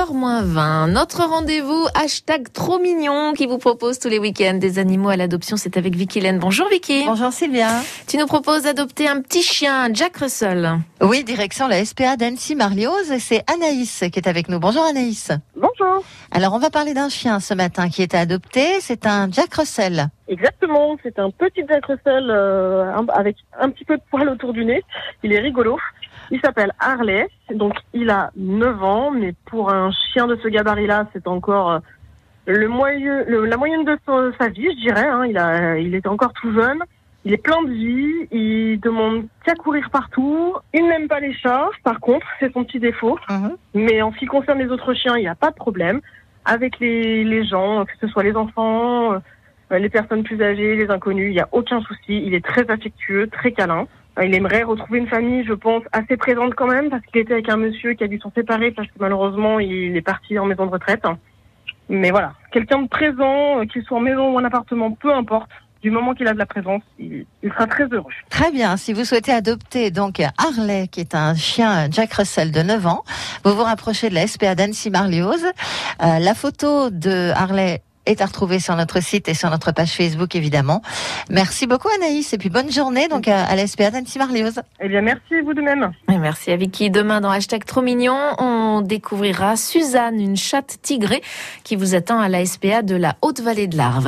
9h20. Notre rendez-vous hashtag trop mignon qui vous propose tous les week-ends des animaux à l'adoption. C'est avec Vicky Laine. Bonjour Vicky. Bonjour Sylvia. Tu nous proposes d'adopter un petit chien, Jack Russell. Oui, direction la SPA d'Annecy Marlioz c'est Anaïs qui est avec nous. Bonjour Anaïs. Bonjour. Alors on va parler d'un chien ce matin qui est adopté. C'est un Jack Russell. Exactement, c'est un petit Jack Russell euh, avec un petit peu de poil autour du nez. Il est rigolo. Il s'appelle Harley, donc il a 9 ans, mais pour un chien de ce gabarit-là, c'est encore euh, le moyen, le- la moyenne de son- sa vie, je dirais. hein. Il, a, il est encore tout jeune. Il est plein de vie, il demande qu'à courir partout. Il n'aime pas les chats, par contre, c'est son petit défaut. Mhm. Mais en ce qui concerne les autres chiens, il n'y a pas de problème. Avec les, les gens, que ce soit les enfants, euh, les personnes plus âgées, les inconnus, il n'y a aucun souci. Il est très affectueux, très câlin. Il aimerait retrouver une famille, je pense, assez présente quand même, parce qu'il était avec un monsieur qui a dû s'en séparer parce que malheureusement, il est parti en maison de retraite. Mais voilà, quelqu'un de présent, euh, qu'il soit en maison ou en appartement, peu importe, du moment qu'il a de la présence, il, sera très heureux. Très bien. Si vous souhaitez adopter donc Harley, qui est un chien Jack Russell de 9 ans, vous vous rapprochez de la SPA d'Annecy Marlioz. Euh, la photo de Harley est à retrouver sur notre site et sur notre page Facebook évidemment. Merci beaucoup Anaïs et puis bonne journée donc à, à la SPA d'Annecy Marlioz. Eh bien, merci vous de même. Et merci à Vicky. Demain dans hashtag trop mignon, on découvrira Suzanne, une chatte tigrée qui vous attend à la SPA de la Haute-Vallée de l'Arve.